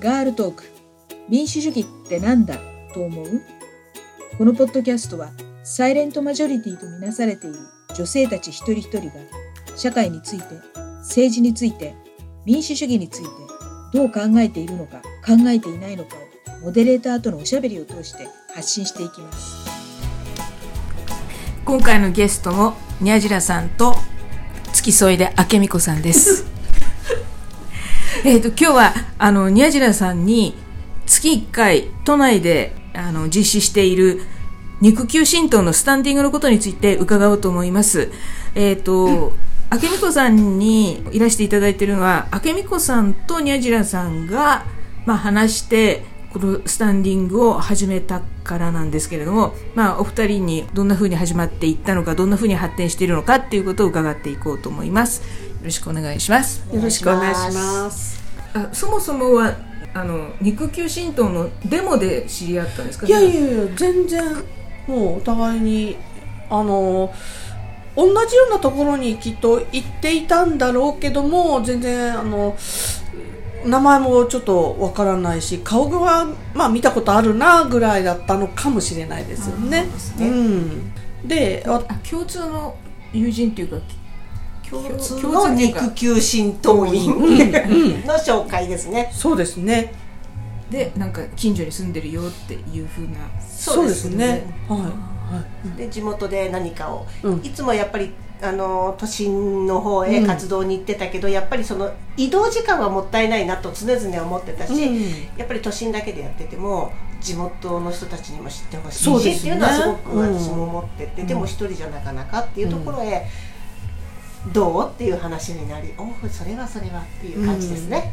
ガールトーク。民主主義ってなんだ？と思う？このポッドキャストはサイレントマジョリティとみなされている女性たち一人一人が社会について政治について民主主義についてどう考えているのか考えていないのかをモデレーターとのおしゃべりを通して発信していきます。今回のゲストもにゃじらさんと付き添いで明美子さんです えっと今日はあのにゃじらさんに月1回都内であの実施している肉球浸透のスタンディングのことについて伺おうと思います。えっ、と、う ん明美子さんにいらしていただいているのは明美子さんとにゃじらさんが、まあ、話してこのスタンディングを始めたからなんですけれども、まあ、お二人にどんな風に始まっていったのかどんな風に発展しているのかっていうことを伺っていこうと思います。よろしくお願いします。よろしくお願いします。あそもそもはあの肉球神道のデモで知り合ったんですか？いやいやいや全然もうお互いにあの同じようなところにきっと行っていたんだろうけども全然あの名前もちょっとわからないし顔はまあ見たことあるなぐらいだったのかもしれないですよね。ううん、共通の友人っていうかの肉球浸透員の紹介ですね。そうですね。でなんか近所に住んでるよっていうふうなそうですね。はい。はい、で地元で何かを、うん、いつもやっぱりあの都心の方へ活動に行ってたけど、うん、やっぱりその移動時間はもったいないなと常々思ってたし、うん、やっぱり都心だけでやってても地元の人たちにも知ってほしいし、ね、っていうのはすごく私も思ってて、うん、でも一人じゃなかなかっていうところへ、どうっていう話になりおおそれはそれはっていう感じですね。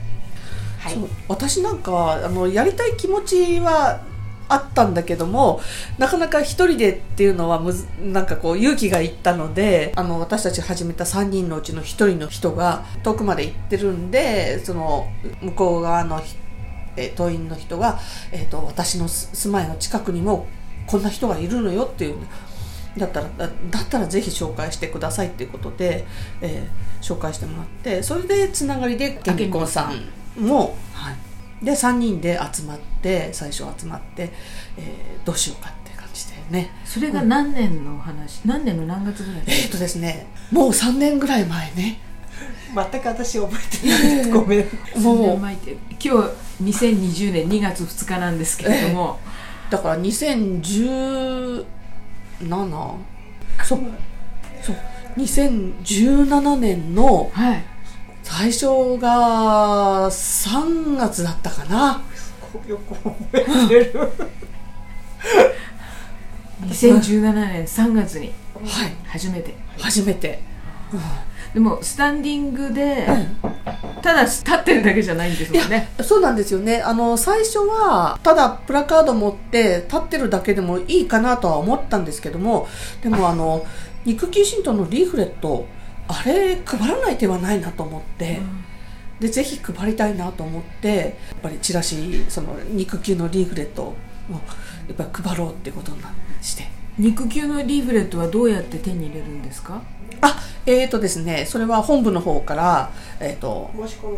はい、私なんかあのやりたい気持ちはあったんだけどもなかなか一人でっていうのはむずなんかこう勇気がいったのであの私たち始めた3人のうちの1人の人が遠くまで行ってるんでその向こう側の、え党員の人が、えーと、私の住まいの近くにもこんな人がいるのよっていうだったらだったらぜひ紹介してくださいっていうことで、えー、紹介してもらってそれでつながりで健康さんも、はい、で3人で集まって最初集まって、えー、どうしようかって感じでね。それが何年の話、うん、何年の何月ぐらい？えー、っとですねもう3年ぐらい前ね。全く私覚えてない、えー、ごめん。もう。今日2020年2月2日なんですけれども、えー、だから2017そう。そう。2017年の、はい。最初が3月だったかな。よく覚えてる。2017年3月に。初めて、はい、初めて、うん、でもスタンディングで、ただ立ってるだけじゃないんですもんね。そうなんですよね。あの最初はただプラカード持って立ってるだけでもいいかなとは思ったんですけどもでもあ。の肉球神道のリーフレットあれ配らない手はないなと思って、うん、でぜひ配りたいなと思ってやっぱりチラシその肉球のリーフレットをやっぱり配ろうってことにして。肉球のリーフレットはどうやって手に入れるんですか？あえーとですね、それは本部の方から、えーと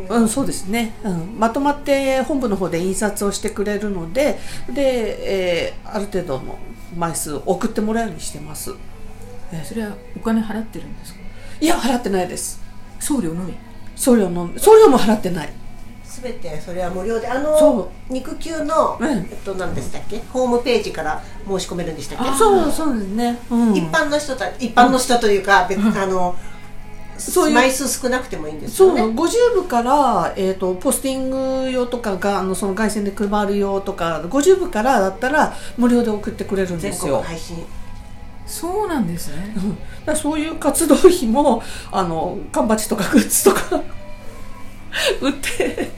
うん、そうですね、うん、まとまって本部の方で印刷をしてくれるのでで、えー、ある程度の枚数送ってもらうようにしてます、えー、それはお金払ってるんですか？いや払ってないです。送料のみ？送料の送料も払ってないすべてそれは無料であの肉球の、うん、えっと何でしたっけ？ホームページから申し込めるんでしたっけ？そうそうですね、うん、一般の人た一般の人というか、別、うん、あのそういう。枚数少なくてもいいんですよね。そう50部から、えーと、ポスティング用とかがあのその外線で配る用とか50部からだったら無料で送ってくれるんですよ。配信。そうなんですね、うん、そういう活動費もあの缶バッジとかグッズとか 売って、はい、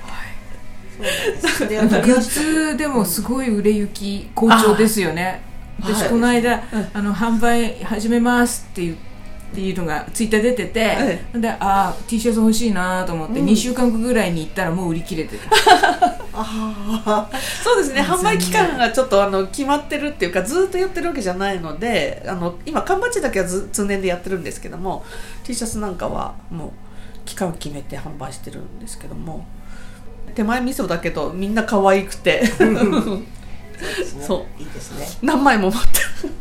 グッズでもすごい売れ行き好調ですよね。私この間、はい、あの販売始めますって言ってっていうのがツイッター出てて、はい、でああ T シャツ欲しいなと思って、うん、2週間後ぐらいに行ったらもう売り切れてた。あそうですね。販売期間がちょっとあの決まってるっていうかずっとやってるわけじゃないのであの今缶バッジだけはず通年でやってるんですけども T シャツなんかはもう期間を決めて販売してるんですけども手前味噌だけどみんな可愛くて。そうですね。そう。いいですね。何枚も持って。る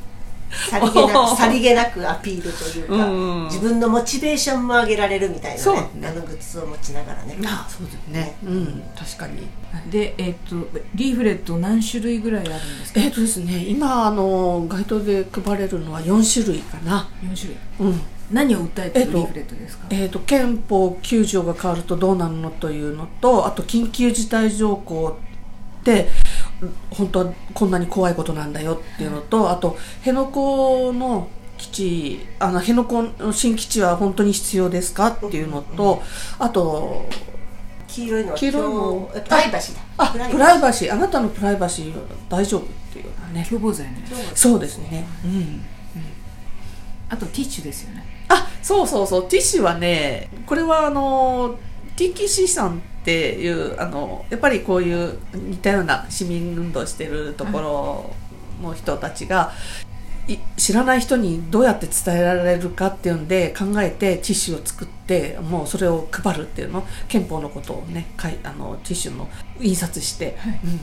さりげなく さりげなくアピールというか、うんうん。自分のモチベーションも上げられるみたいなそうね。ねあのグッズを持ちながらね。あそうだよね。うん。確かに。で、えっとリーフレット何種類ぐらいあるんですか？えっ、とですね今あの街頭で配れるのは4種類かな。4種類。うん何を訴えてえっとるリーフレットですか、えー、と憲法9条が変わるとどうなるのというのとあと緊急事態条項って本当はこんなに怖いことなんだよっていうのとあと辺野古の基地あの辺野古の新基地は本当に必要ですかっていうのとあと黄色いのは黄色いの。プライバシーだ。あプライバシー。あなたのプライバシーは大丈夫っていうようなね。共謀罪ね。そうですね。うん。あとティッシュですよねあそうそうそう。ティッシュはねこれはあの TKC さんっていうあのやっぱりこういう似たような市民運動してるところの人たちが、い知らない人にどうやって伝えられるかっていうんで考えてティッシュを作ってもうそれを配るっていうの。憲法のことをねかいあのティッシュの印刷して、うん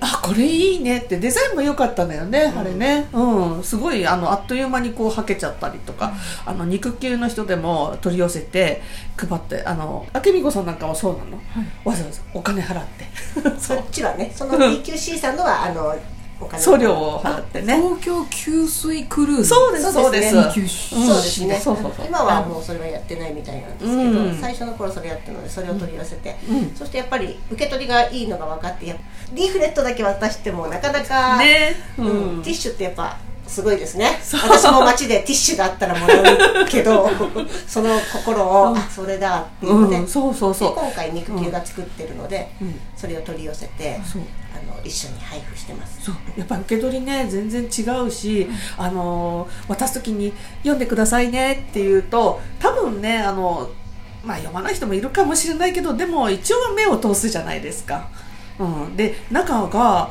あこれいいねって。デザインも良かったんだよね、あれね、うん、すごいあのあっという間にこうはけちゃったりとか、あの肉球の人でも取り寄せて配ってあの明美子さんなんかもそうなの、わざわざお金払って。そっちはねその PQC さんのはあの送料を払ってね。東京給水クルーズ。そうですそうです。そうですね。今はもうそれはやってないみたいなんですけど、うん。最初の頃それやってるのでそれを取り寄せて、うん。そしてやっぱり受け取りがいいのが分かってリーフレットだけ渡してもなかなか、ね。うん。うん。ティッシュってやっぱすごいですね。私も街でティッシュがあったらもらうけど その心を、あそれだっていうので,、うん、そうそうそう。で今回肉球が作ってるので、うん。それを取り寄せて一緒に配布してます。そう。やっぱり受け取りね全然違うし、あの渡す時に「読んでくださいね」って言うと多分ねあの、まあ、読まない人もいるかもしれないけどでも一応は目を通すじゃないですか。うん、で中が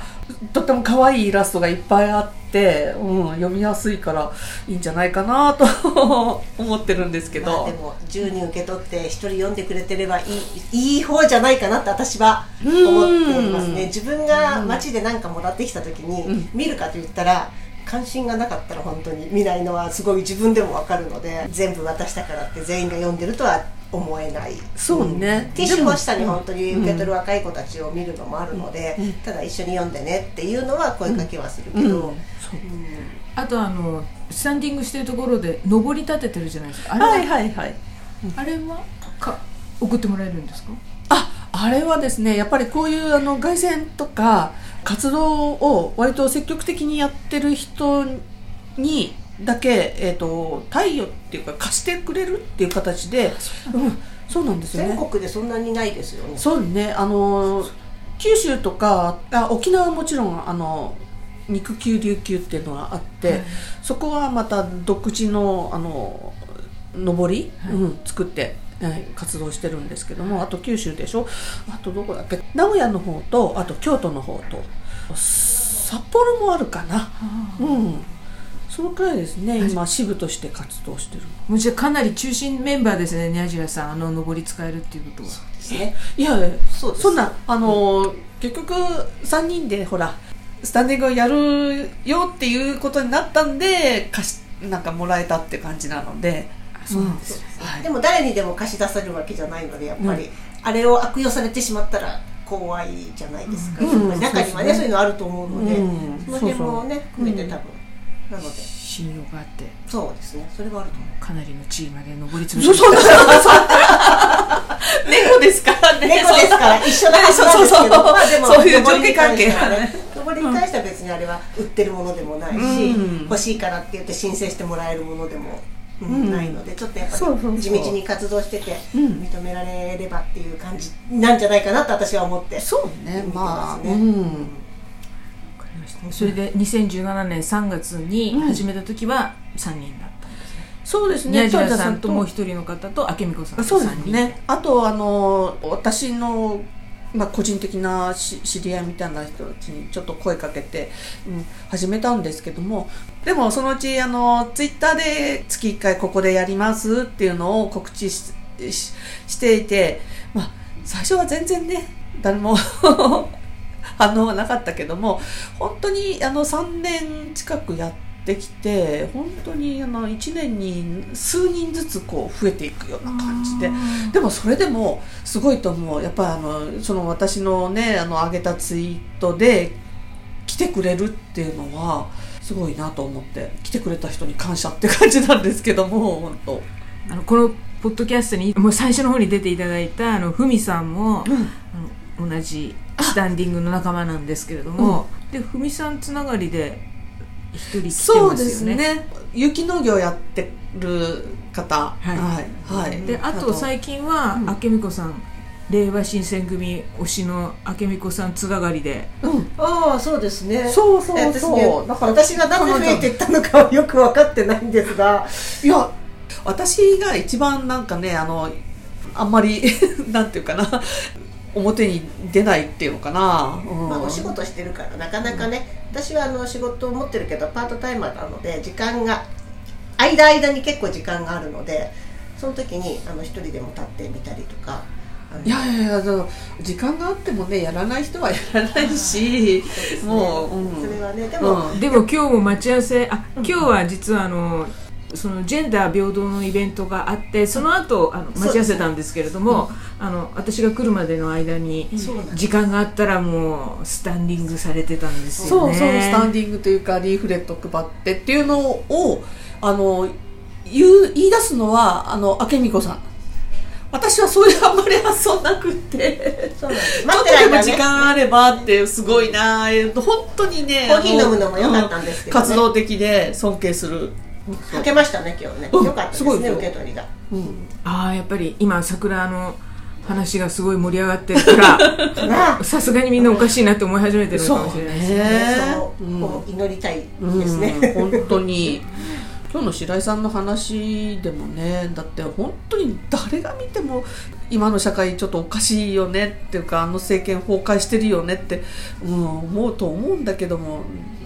とっても可愛いイラストがいっぱいあって、うん、読みやすいからいいんじゃないかなと 思ってるんですけど、まあ、でも10人受け取って1人読んでくれてればいいいい方じゃないかなって私は思っておりますね。自分が街で何かもらってきた時に、うん。見るかと言ったら関心がなかったら本当に見ないのはすごい自分でも分かるので全部渡したからって全員が読んでるとは思えない。そうね。ティッシュでも欲しさに本当に受け取る若い子たちを見るのもあるので、ただ一緒に読んでねっていうのは声かけはするけど、うん。うんそうあとあのスタンディングしてるところで上り立ててるじゃないですか。あれは,、はいはいはい。あれはか送ってもらえるんですか？ああれはですねやっぱりこういうあの凱旋とか活動を割と積極的にやってる人にだけ、えー、と貸与っていうか貸してくれるっていう形でうんそうなんですよね。全国でそんなにないですよね。そうねあの九州とかあ沖縄はもちろんあの肉球琉球っていうのがあって、はい。そこはまた独自のあの上り、はい。うん、作って、えー活動してるんですけどもあと九州でしょ？あとどこだっけ？名古屋の方とあと京都の方と札幌もあるかな。うんそのくらいですね。今支部として活動してる。のもうじゃあかなり中心メンバーですね宮白さん。あの上り使えるっていうことは。ですね。いやそうそんなあのー結局3人でほらスタンディングをやるよっていうことになったんで貸しなんかもらえたって感じなので。そうなんですね。はい。でも誰にでも貸し出せるわけじゃないのでやっぱり、あれを悪用されてしまったら怖いじゃないですか、中にはねそうですね。そういうのあると思うので、うん。その辺もね含めて多分、なので。信用があって。そうですね。それはあると思う。かなりの地位まで上り詰めてそうそう猫ですからね。猫ですから。一緒なはずなんですけど、まあでもそういう上下関係ね。登りに関しては別にあれは売ってるものでもないし、うん。欲しいからって言って申請してもらえるものでも、うんうん。ないのでちょっとやっぱそうそうそう。り地道に活動しててうん。認められればっていう感じなんじゃないかなと私は思って。そうね。まあうんそれで2017年3月に始めた時は3人だったんですね、そうですね。宮白さんともう一人の方と明美子さんとそうで3人すねあとあの私の、まあ、個人的なし知り合いみたいな人たちにちょっと声かけて、うん、始めたんですけどもでもそのうちあのツイッターで月1回ここでやりますっていうのを告知していて、まあ、最初は全然ね誰も反応はなかったけども本当にあの3年近くやってきて本当にあの1年に数人ずつこう増えていくような感じででもそれでもすごいと思う。やっぱりあのその私のねあの上げたツイートで来てくれるっていうのはすごいなと思って来てくれた人に感謝って感じなんですけども本当。あのこのポッドキャストにもう最初の方に出ていただいたあのふみさんも、あの同じスタンディングの仲間なんですけれども、でふみさんつながりで一人来てますよね。そうですね。有農業やってる方。はい。はい、はい、であと最近は、うん。明美子さん令和新選組推しの明美子さんつながりで。うん。ああそうですね。そうそう私そう。ねだから私がなぜ増えていったのかはよく分かってないんですが。いや私が一番なんかねあのあんまり なんていうかな表に出ないっていうのかな、うん。まあ、お仕事してるからなかなかね、私はあの仕事を持ってるけどパートタイマーなので時間が間間に結構時間があるのでその時にあの一人でも立ってみたりとかいやいやいやあの時間があってもねやらない人はやらないしね。もう、うん、それはねでも、うん。でも今日も待ち合わせあ今日は実はあのそのジェンダー平等のイベントがあってその後あの待ち合わせたんですけれども、あの私が来るまでの間に時間があったらもうスタンディングされてたんですそうよね。そうスタンディングというかリーフレット配ってっていうのをあの言う言い出すのはあの明美子さん。私はそういうあんまり発想なくってそうなんです。ちょ待っっとでも時間あればってすごいなえっと本当にねコーヒーあ飲むのも良かったんですけどね。活動的で尊敬する、かけましたね今日ね、うんよかったですねす受け取りが。うん、ああやっぱり今桜の話がすごい盛り上がってるから さすがにみんなおかしいなって思い始めてるのかもしれないですね。ね。そう、うんこう祈りたいうんですね、本当に。今日の白井さんの話でもねだって本当に誰が見ても今の社会ちょっとおかしいよねっていうかあの政権崩壊してるよねって、うん、思うと思うんだけども、うん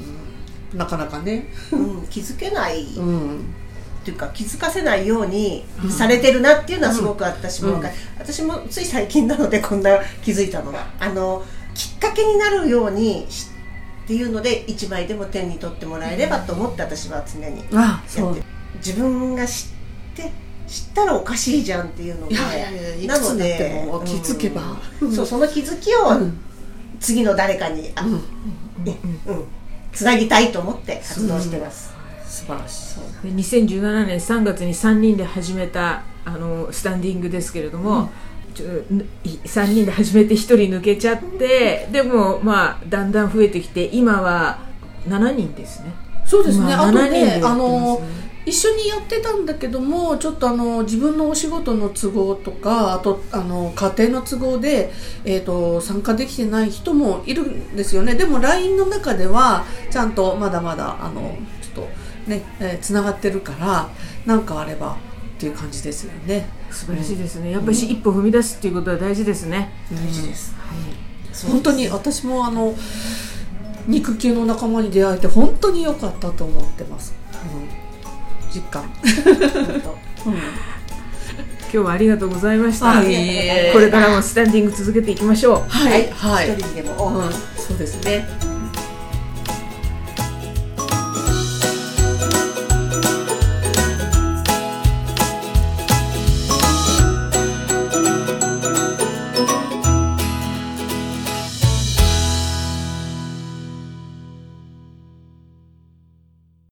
なかなかね、うん、気づけない、っうん、ていうか気づかせないようにされてるなっていうのはすごく私も、うん。私もつい最近なのでこんな気づいたのがあのきっかけになるようにしっていうので一枚でも手に取ってもらえればと思って私は常にあやってる。自分が知って知ったらおかしいじゃんっていうのでいやいやいやいくなのでも気づけば。うんそうその気づきをうん。次の誰かにあ、うん。うんつなぎたいと思って活動してます、素晴らしい。で2017年3月に3人で始めたあのスタンディングですけれども、ちょぬ3人で始めて1人抜けちゃってでもまあだんだん増えてきて今は7人ですね。そうですね、まあと7人でやってねあの一緒にやってたんだけどもちょっとあの自分のお仕事の都合とかあとあの家庭の都合で、えー、と参加できてない人もいるんですよね。でも LINE の中ではちゃんとまだまだあのちょっとねつな、繋がってるから何かあればっていう感じですよね。素晴らしいですね。やっぱり一歩踏み出すっていうことは大事ですね、大事です、本当に私もあの肉球の仲間に出会えて本当に良かったと思ってます、うん実感、うん。今日はありがとうございました、はいこれからもスタンディング続けていきましょう。はい。はい、一人でも。うん、そうですね